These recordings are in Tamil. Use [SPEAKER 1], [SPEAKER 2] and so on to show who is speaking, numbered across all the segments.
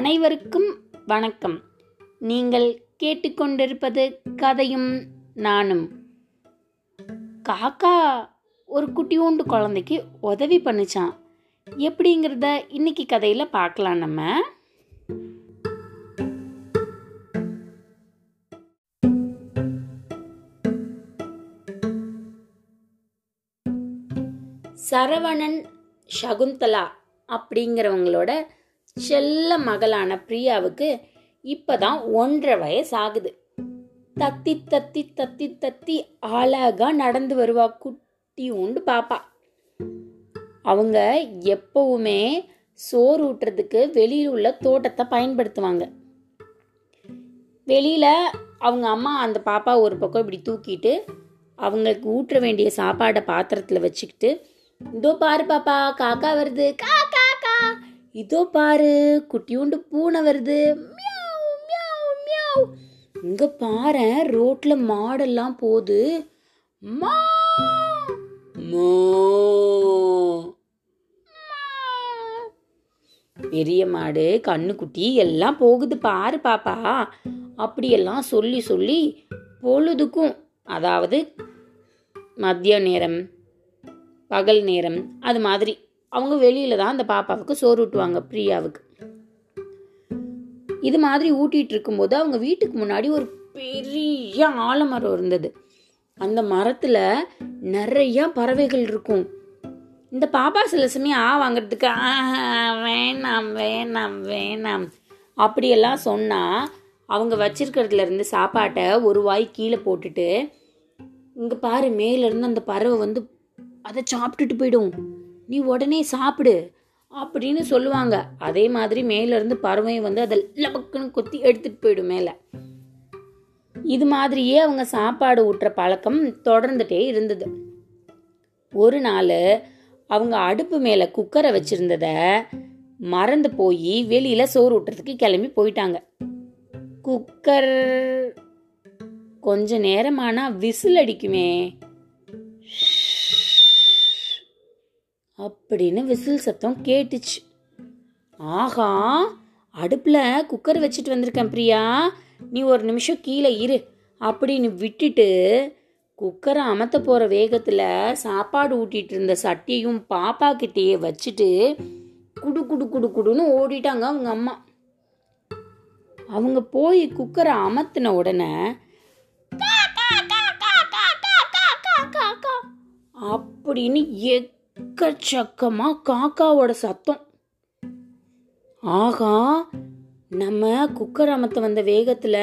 [SPEAKER 1] அனைவருக்கும் வணக்கம். நீங்கள் கேட்டுக்கொண்டிருப்பது கதையும் நானும். காக்கா ஒரு குட்டியோண்டு குழந்தைக்கு உதவி பண்ணுச்சான் எப்படிங்கிறத இன்னைக்கு கதையில் பார்க்கலாம் நம்ம. சரவணன் சகுந்தலா அப்படிங்கிறவங்களோட செல்ல மகளான பிரியாவுக்கு இப்பதான் ஒன்றரை வயசு ஆகுது தத்தி தத்தி தத்தி தத்தி அழகா நடந்து வருவா குட்டி உண்டு பாப்பா. அவங்க எப்பவுமே சோறு ஊட்டுறதுக்கு வெளியில் உள்ள தோட்டத்தை பயன்படுத்துவாங்க. வெளியில அவங்க அம்மா அந்த பாப்பா ஒரு பக்கம் இப்படி தூக்கிட்டு அவங்களுக்கு ஊற்ற வேண்டிய சாப்பாடை பாத்திரத்தில் வச்சுக்கிட்டு இதோ பாரு பாப்பா காக்கா வருது காக்கா கா இதோ பாரு குட்டியூண்டு பூனை வருது மியாவ், மியாவ், மியாவ். இங்க பாரு ரோட்ல மாடெல்லாம் போகுது மா மோ. பெரிய மாடு கண்ணுக்குட்டி எல்லாம் போகுது பாரு பாப்பா அப்படியெல்லாம் சொல்லி சொல்லி பொழுதுக்கும் அதாவது மதிய நேரம் பகல் நேரம் அது மாதிரி அவங்க வெளியில தான் அந்த பாப்பாவுக்கு சோறு ஊட்டுவாங்க பிரியாவுக்கு. இது மாதிரி ஊட்டிட்டு இருக்கும்போது அவங்க வீட்டுக்கு முன்னாடி ஒரு பெரிய ஆலமரம் இருந்தது. அந்த மரத்துல நிறைய பறவைகள் இருக்கும். இந்த பாப்பா சில சமயம் ஆ வாங்குறதுக்கு வேணாம் வேணாம் வேணாம். அப்படியெல்லாம் சொன்னா அவங்க வச்சிருக்கிறதுல இருந்து சாப்பாட்டை ஒரு வாய் கீழே போட்டுட்டு இங்க பாரு மேல இருந்து அந்த பறவை வந்து அதை சாப்பிட்டுட்டு போயிடும். நீ உடனே சாப்பிடு அப்படின்னு சொல்லுவாங்க. அதே மாதிரி மேலேருந்து பறவையும் வந்து அதை லபக்குன்னு கொத்தி எடுத்துட்டு போயிடும் மேலே. இது மாதிரியே அவங்க சாப்பாடு ஊட்டுற பழக்கம் தொடர்ந்துட்டே இருந்தது. ஒரு நாள் அவங்க அடுப்பு மேலே குக்கரை வச்சுருந்தத மறந்து போய் வெளியில் சோறு ஊட்டுறதுக்கு கிளம்பி போயிட்டாங்க. குக்கர் கொஞ்ச நேரமானா விசில் அடிக்குமே. அப்படின்னு விசில் சத்தம் கேட்டுச்சு. ஆஹா அடுப்பில் குக்கர் வச்சுட்டு வந்திருக்கேன் பிரியா. நீ ஒரு நிமிஷம் கீழே இரு. அப்படின்னு விட்டுட்டு குக்கரை அமத்த போகிற வேகத்தில் சாப்பாடு ஊட்டிட்டு இருந்த சட்டியும் பாப்பா கிட்டேயே வச்சுட்டு குடு குடு குடு குடுன்னு ஓடிட்டாங்க அவங்க அம்மா. அவங்க போய் குக்கரை அமத்தின உடனே அப்படின்னு எக்கச்சக்கமா காக்காவோட சத்தம். ஆகா நம்ம குக்கர் அமர்த்த வந்த வேகத்துல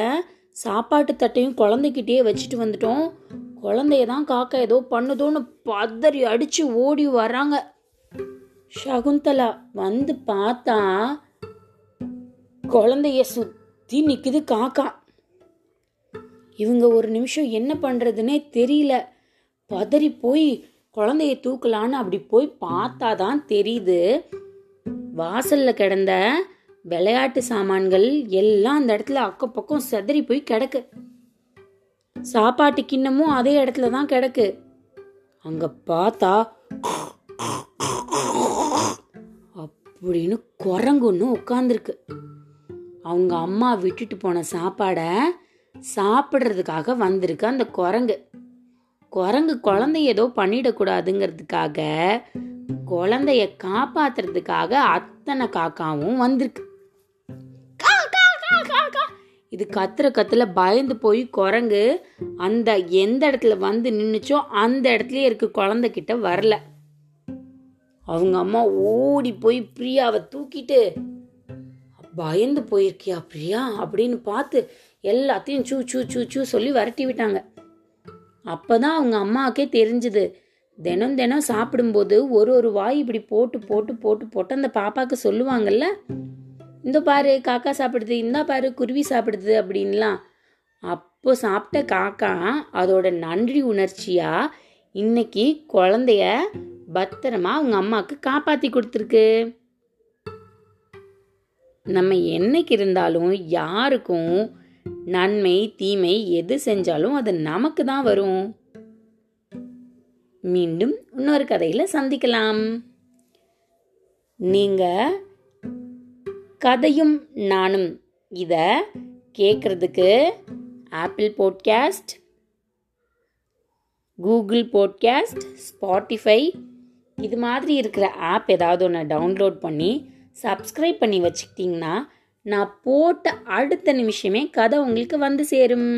[SPEAKER 1] சாப்பாட்டு தட்டையும் குழந்தைக்கிட்டே வச்சுட்டு வந்துட்டோம். குழந்தைய தான் காக்கா ஏதோ பண்ணுதோன்னு பதறி அடிச்சு ஓடி வராங்க சகுந்தலா வந்து பார்த்தா குழந்தைய சுத்தி நிக்குது காக்கா. இவங்க ஒரு நிமிஷம் என்ன பண்றதுன்னே தெரியல. பதறி போய் குழந்தைய தூக்கலான்னு அப்படி போய் பார்த்தா தான் தெரியுது. வாசல்ல கிடந்த விளையாட்டு சாமான்கள் எல்லாம் அந்த இடத்துல அக்கம் பக்கம் செதறி போய் கிடக்கு. சாப்பாட்டு கிண்ணமும் அதே இடத்துல தான் கிடக்கு. அங்க பார்த்தா அப்படின்னு குரங்கு ஒன்று உட்காந்துருக்கு அவங்க அம்மா விட்டுட்டு போன சாப்பாடை சாப்பிட்றதுக்காக வந்திருக்கு அந்த குரங்கு. குரங்கு குழந்தை ஏதோ பண்ணிடக்கூடாதுங்கிறதுக்காக குழந்தைய காப்பாத்துறதுக்காக அத்தனை காக்காவும் வந்திருக்கு. இது கத்துற கத்துல பயந்து போய் குரங்கு அந்த எந்த இடத்துல வந்து நின்றுச்சோ அந்த இடத்துலயே இருக்கு குழந்தை கிட்ட வரல. அவங்க அம்மா ஓடி போய் பிரியாவை தூக்கிட்டு பயந்து போயிருக்கியா பிரியா? அப்படின்னு பார்த்து எல்லாத்தையும் சூ சூ சூ சூ சொல்லி விரட்டி விட்டாங்க. அப்பதான் அவங்க அம்மாவுக்கே தெரிஞ்சுது. தினம் தினம் சாப்பிடும்போது ஒரு ஒரு வாய் இப்படி போட்டு போட்டு போட்டு போட்டு அந்த பாப்பாக்கு சொல்லுவாங்கல்ல? இந்த பாரு காக்கா சாப்பிடுது இந்தா பாரு குருவி சாப்பிடுது அப்படின்லாம். அப்போ சாப்பிட்ட காக்கா அதோட நன்றி உணர்ச்சியா இன்னைக்கு குழந்தைய பத்திரமா அவங்க அம்மாவுக்கு காப்பாத்தி கொடுத்துருக்கு. நம்ம என்னைக்கு இருந்தாலும் யாருக்கும் நன்மை தீமை எது செஞ்சாலும் அது நமக்கு தான் வரும். மீண்டும் இன்னொரு கதையில சந்திக்கலாம். நீங்க கதையும் நானும் இதை கேட்குறதுக்கு Apple podcast Google podcast Spotify இது மாதிரி இருக்கிற ஆப் ஏதாவது ஒன்று டவுன்லோட் பண்ணி சப்ஸ்கிரைப் பண்ணி வச்சுக்கிட்டிங்கன்னா நான் போட்ட அடுத்த நிமிஷமே கதை உங்களுக்கு வந்து சேரும்.